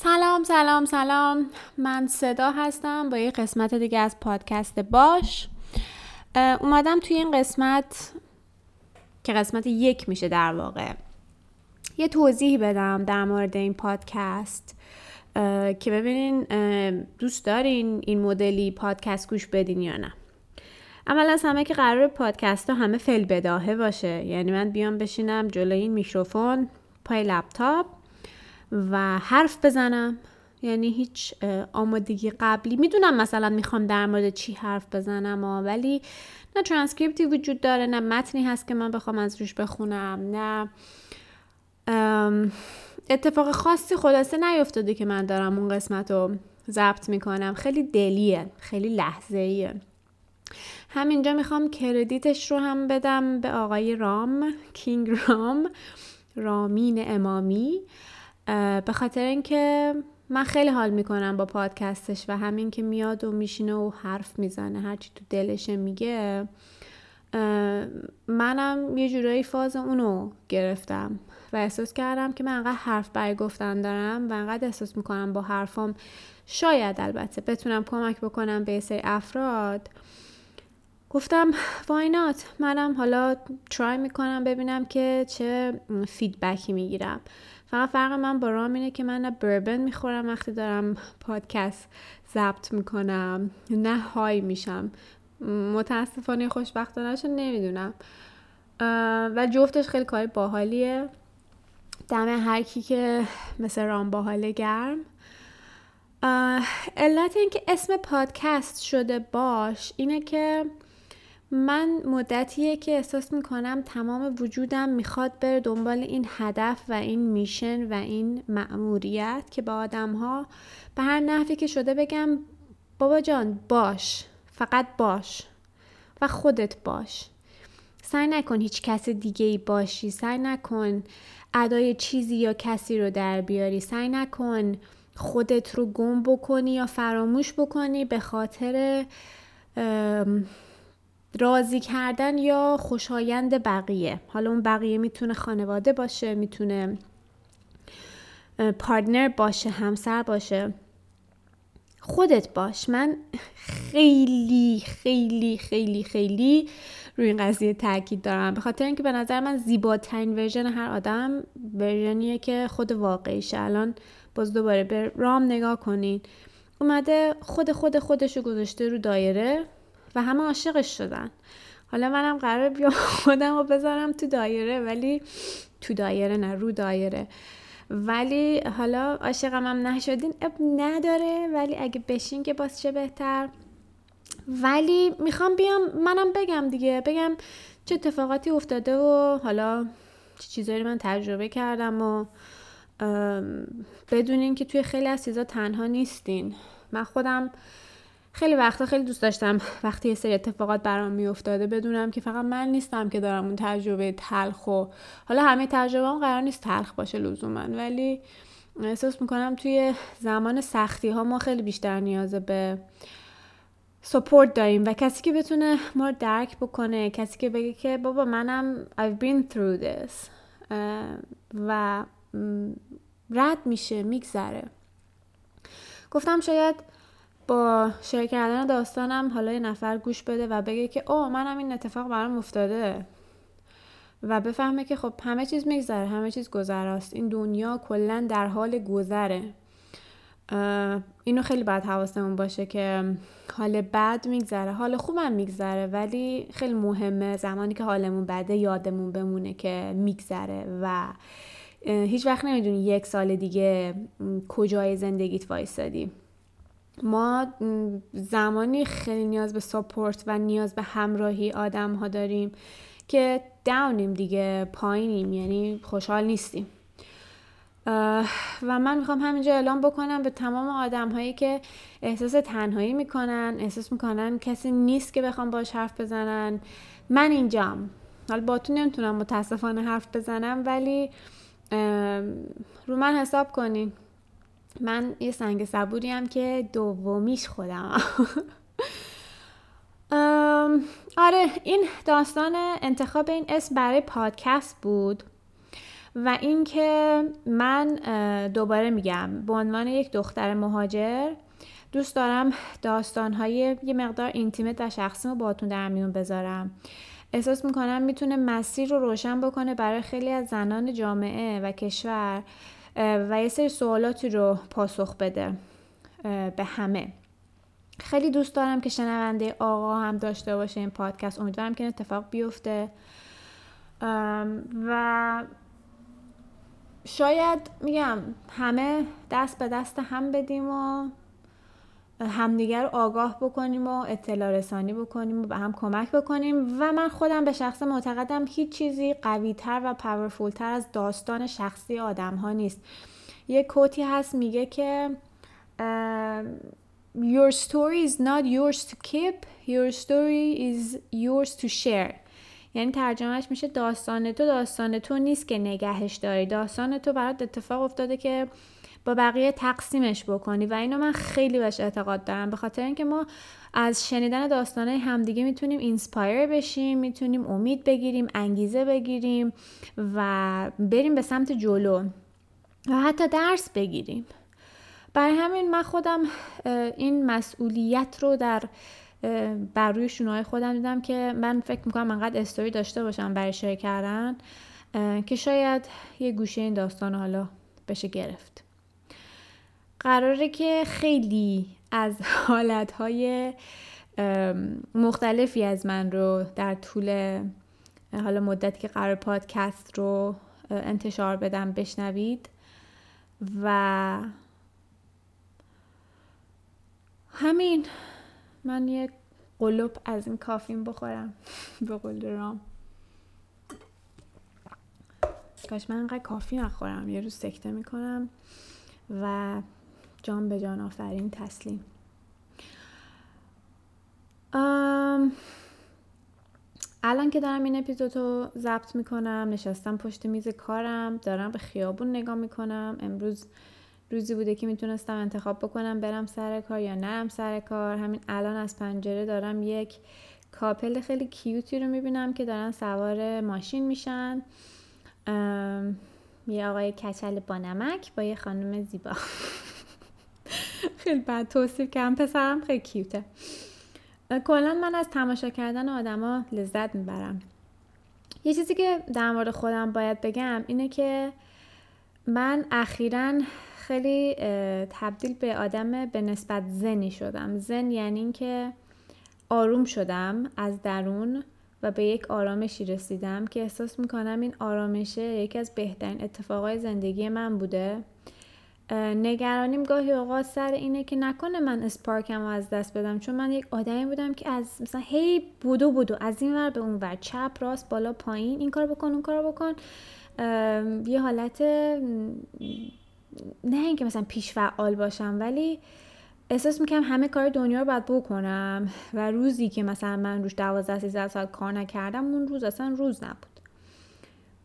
سلام سلام سلام. من صدا هستم با یه قسمت دیگه از پادکست باش. اومدم توی این قسمت که قسمت یک میشه در واقع. یه توضیح بدم در مورد این پادکست. که ببینین دوست دارین این مدلی پادکست گوش بدین یا نه. اول از همه که قرار پادکست ها همه فل بداهه باشه. یعنی من بیام بشینم جلوی این میکروفون پای لپتاپ. و حرف بزنم. یعنی هیچ آمادگی قبلی. می‌دونم مثلا می‌خوام در مورد چی حرف بزنم ولی نه ترانسکریپتی وجود داره نه متنی هست که من بخوام از روش بخونم نه اتفاق خاصی خلاصه نیفتاده که من دارم اون قسمت رو ضبط می‌کنم. خیلی دلیه خیلی لحظه ایه همینجا می‌خوام credit ش رو هم بدم به آقای رام کینگ رام رامین امامی. به خاطر اینکه من خیلی حال می‌کنم با پادکستش و همین که میاد و میشینه و حرف می‌زنه هرچی تو دلشه میگه منم یه جورایی فاز اونو گرفتم و احساس کردم که من انقدر حرف برای گفتن دارم و انقدر احساس می‌کنم با حرفام شاید البته بتونم کمک بکنم به سری افراد. گفتم واینات منم حالا ترای می‌کنم ببینم که چه فیدبکی می‌گیرم. فقط فرق من با رام اینه که من نه بربن می‌خورم وقتی دارم پادکست ضبط می‌کنم نه های میشم. متاسفانه خوشبختانه نمی‌دونم. و جفتش خیلی کاری باحالیه. دم هر کی که مثل رام باحال گرم. علت اینکه اسم پادکست شده باش اینه که من مدتیه که احساس می‌کنم تمام وجودم می‌خواد بره دنبال این هدف و این میشن و این مأموریت که با آدم ها به هر نحوی که شده بگم بابا جان باش فقط باش و خودت باش. سعی نکن هیچ کس دیگه ای باشی سعی نکن ادای چیزی یا کسی رو در بیاری سعی نکن خودت رو گم بکنی یا فراموش بکنی به خاطر راضی کردن یا خوشایند بقیه. حالا اون بقیه می‌تونه خانواده باشه می‌تونه پارتنر باشه همسر باشه. خودت باش. من خیلی خیلی خیلی خیلی روی این قضیه تاکید دارم. به خاطر اینکه به نظر من زیباترین ورژن هر آدم ورژنیه که خود واقعیشه. الان باز دوباره به رام نگاه کنین. اومده خود خود خودشو گذاشته رو دایره. و همه عاشقش شدن. حالا منم قرار بیام خودم رو بذارم تو دایره ولی تو دایره نه رو دایره. ولی حالا عاشقم هم نشدین اب نداره. ولی اگه بشین که باز چه بهتر. ولی می‌خوام بیام منم بگم دیگه. بگم چه اتفاقاتی افتاده و حالا چه چیزایی من تجربه کردم و بدونین که توی خیلی از چیزا تنها نیستین. من خودم خیلی وقتا خیلی دوست داشتم وقتی یه سری اتفاقات برام میافتاده بدونم که فقط من نیستم که دارم اون تجربه تلخ و حالا همه تجربه هم قرار نیست تلخ باشه لزوما ولی احساس می‌کنم توی زمان سختی ها ما خیلی بیشتر نیاز به سپورت داریم و کسی که بتونه ما درک بکنه کسی که بگه که بابا منم I've been through this و رد میشه میگذره. گفتم شاید با شیر کردن داستانم حالا یه نفر گوش بده و بگه که او منم این اتفاق برام افتاده. و بفهمه که خب همه چیز میگذره همه چیز گذراست. این دنیا کلا در حال گذره. اینو خیلی باید حواسمون باشه که حال بد میگذره حال خوبم میگذره ولی خیلی مهمه زمانی که حالمون بده یادمون بمونه که میگذره و هیچ وقت نمی‌دونی یک سال دیگه کجای زندگیت وایستادی ما زمانی خیلی نیاز به سپورت و نیاز به همراهی آدم ها داریم که داونیم دیگه پایینیم یعنی خوشحال نیستیم. و من می‌خوام همینجا اعلام بکنم به تمام آدم هایی که احساس تنهایی می‌کنن احساس می‌کنن کسی نیست که بخوام باش حرف بزنن. من اینجام. حالا تو نمی‌تونم متاسفانه حرف بزنم ولی رو من حساب کنین. من یه سنگ صبوری هم که دومیش خودم. آره این داستان انتخاب این اسم برای پادکست بود و اینکه من دوباره میگم به عنوان یک دختر مهاجر دوست دارم داستانهای یه مقدار اینتیمت و شخصی رو باتون در میون بذارم. احساس می‌کنم می‌تونه مسیر رو روشن بکنه برای خیلی از زنان جامعه و کشور و یه سری سوالاتی رو پاسخ بده به همه. خیلی دوست دارم که شنونده آقا هم داشته باشه این پادکست. امیدوارم که اتفاق بیفته. و شاید میگم همه دست به دست هم بدیم و همدیگر رو آگاه بکنیم و اطلاع رسانی بکنیم و به هم کمک بکنیم. و من خودم به شخص معتقدم هیچ چیزی قوی تر و پاورفولتر از داستان شخصی آدم ها نیست. یه کوتی هست میگه که Your story is not yours to keep Your story is yours to share. یعنی ترجمهش میشه داستان تو داستان تو نیست که نگهش داری. داستان تو برات اتفاق افتاده که با بقیه تقسیمش بکنی و اینو من خیلی بهش اعتقاد دارم. به خاطر اینکه ما از شنیدن داستانه همدیگه می‌تونیم inspire بشیم می‌تونیم امید بگیریم انگیزه بگیریم و بریم به سمت جلو و حتی درس بگیریم. برای همین من خودم این مسئولیت رو در بر روی شونهای خودم دیدم که من فکر می‌کنم انقدر استوری داشته باشم برای شیر کردن که شاید یه گوشه این داستان حالا بشه گرفت. قراره که خیلی از حالتهای مختلفی از من رو در طول حالا مدتی که قرار پادکست رو انتشار بدم بشنوید و همین. من یه قلوب از این کافین بخورم. به قول رام. کاش من انقدر کافی نخورم. یه روز سکته می‌کنم و جان به جان آفرین تسلیم. الان که دارم این اپیزود رو ضبط می‌کنم نشستم پشت میز کارم دارم به خیابون نگاه می‌کنم. امروز روزی بوده که می‌تونستم انتخاب بکنم برم سر کار یا نرم سر کار. همین الان از پنجره دارم یک کاپل خیلی کیوتی رو می‌بینم که دارن سوار ماشین میشن. یه آقای کچل با نمک با یه خانم زیبا. خیلی بد توصیف کردم. پسرم خیلی کیوته. کلا من از تماشا کردن آدما لذت می‌برم. یه چیزی که در مورد خودم باید بگم اینه که من اخیرا خیلی تبدیل به آدم به نسبت زنی شدم. زن یعنی اینکه آروم شدم از درون و به یک آرامشی رسیدم که احساس می‌کنم این آرامشه یکی از بهترین اتفاقای زندگی من بوده. نگرانیم گاهی اوقات سر اینه که نکنه من اسپارکم رو از دست بدم. چون من یک آدمی بودم که از مثلا هی بودو بودو از این ور به اون ور چپ راست بالا پایین این کار بکن اون کار بکن. یه حالت نه اینکه مثلا پیش فعال باشم ولی احساس می‌کنم همه کار دنیا رو باید بکنم. و روزی که مثلا من روش دوازده سیزده ساعت کار نکردم اون روز اصلا روز نبود.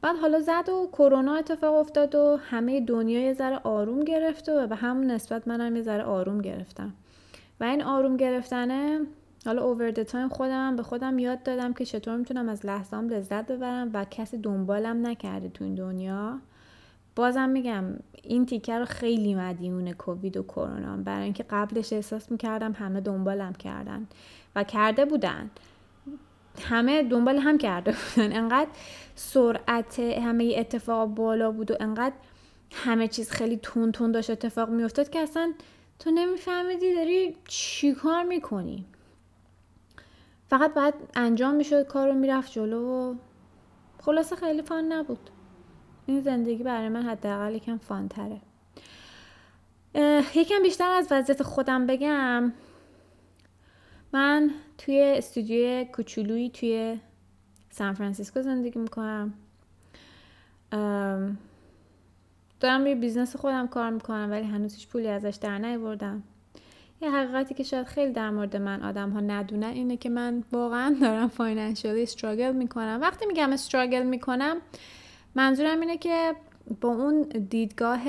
بعد حالا زد و کرونا اتفاق افتاد و همه دنیا یه ذره آروم گرفت و به همون نسبت منم یه ذره آروم گرفتم. و این آروم گرفتنه حالا اوور تایم خودم به خودم یاد دادم که چطور می‌تونم از لحظام لذت ببرم و کسی دنبالم نکرده تو این دنیا. بازم میگم این تیکه رو خیلی مدیون کووید و کرونا. برای اینکه قبلش احساس می‌کردم همه دنبالم کردن و کرده بودن. همه دنبال هم کرده بودن. انقدر سرعت همه اتفاق بالا بود و انقدر همه چیز خیلی تون تون داشت اتفاق میافتاد که اصلا تو نمیفهمیدی داری چی کار می‌کنی. فقط باید انجام می‌شد کار رو می‌رفت جلو و خلاصه خیلی fun نبود. این زندگی برای من حداقل یکم fun تره یکم بیشتر از وضعیت خودم بگم. من توی استودیوی کوچولویی توی سان فرانسیسکو زندگی می‌کنم. دارم روی business خودم کار می‌کنم ولی هنوز هیچ پولی ازش در نیاوردم. یه حقیقتی که شاید خیلی در مورد من آدم ها ندونن اینه که من واقعا دارم financially struggle می‌کنم. وقتی میگم struggle می‌کنم منظورم اینه که با اون دیدگاه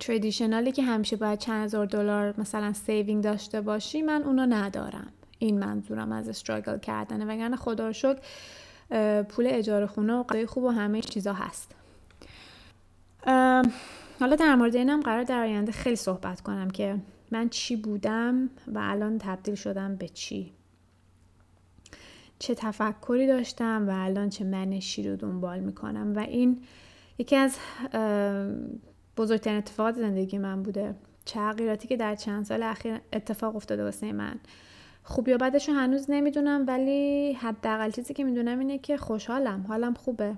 traditional ی که همیشه باید چند هزار دلار مثلا saving داشته باشی من اونو ندارم. این منظورم از struggle کردنه. وگرنه خدا رو شکر پول اجاره خونه و غذای خوب و همه چیزا هست. حالا در مورد اینم قراره در آینده خیلی صحبت کنم که من چی بودم و الان تبدیل شدم به چی. چه تفکری داشتم و الان چه منشی رو دنبال می‌کنم. و این یکی از بزرگترین اتفاقات زندگی من بوده. تغییراتی که در چند سال اخیر اتفاق افتاده واسه من. خوب یا بدش رو هنوز نمی‌دونم ولی حداقل چیزی که می‌دونم اینه که خوشحالم. حالم خوبه.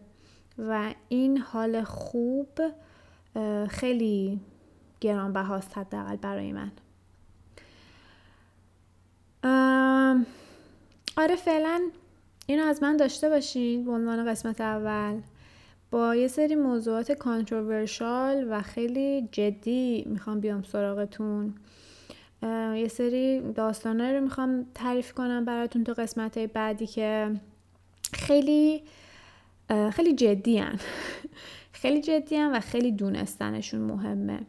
و این حال خوب خیلی گرانبهاست حداقل برای من. آره فعلا اینو از من داشته باشین به عنوان قسمت اول. با یه سری موضوعات کانتروورشال و خیلی جدی می‌خوام بیام سراغتون یه سری داستانه رو می‌خوام تعریف کنم براتون تو قسمت بعدی که خیلی خیلی جدی هن. خیلی جدی هن و خیلی دونستنشون مهمه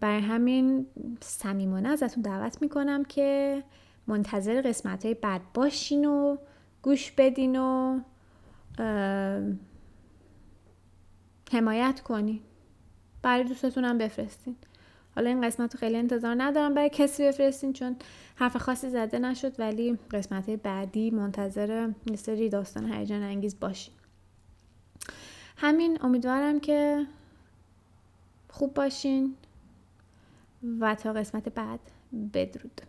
برای همین صمیمانه ازتون دعوت می‌کنم که منتظر قسمت های بد باشین و گوش بدین و حمایت کنین برای دوستتون هم بفرستین. حالا این قسمت رو خیلی انتظار ندارم برای کسی بفرستین چون حرف خاصی زده نشد ولی قسمت بعدی منتظر یه سری داستان هیجان انگیز باشین همین امیدوارم که خوب باشین و تا قسمت بعد بدرود.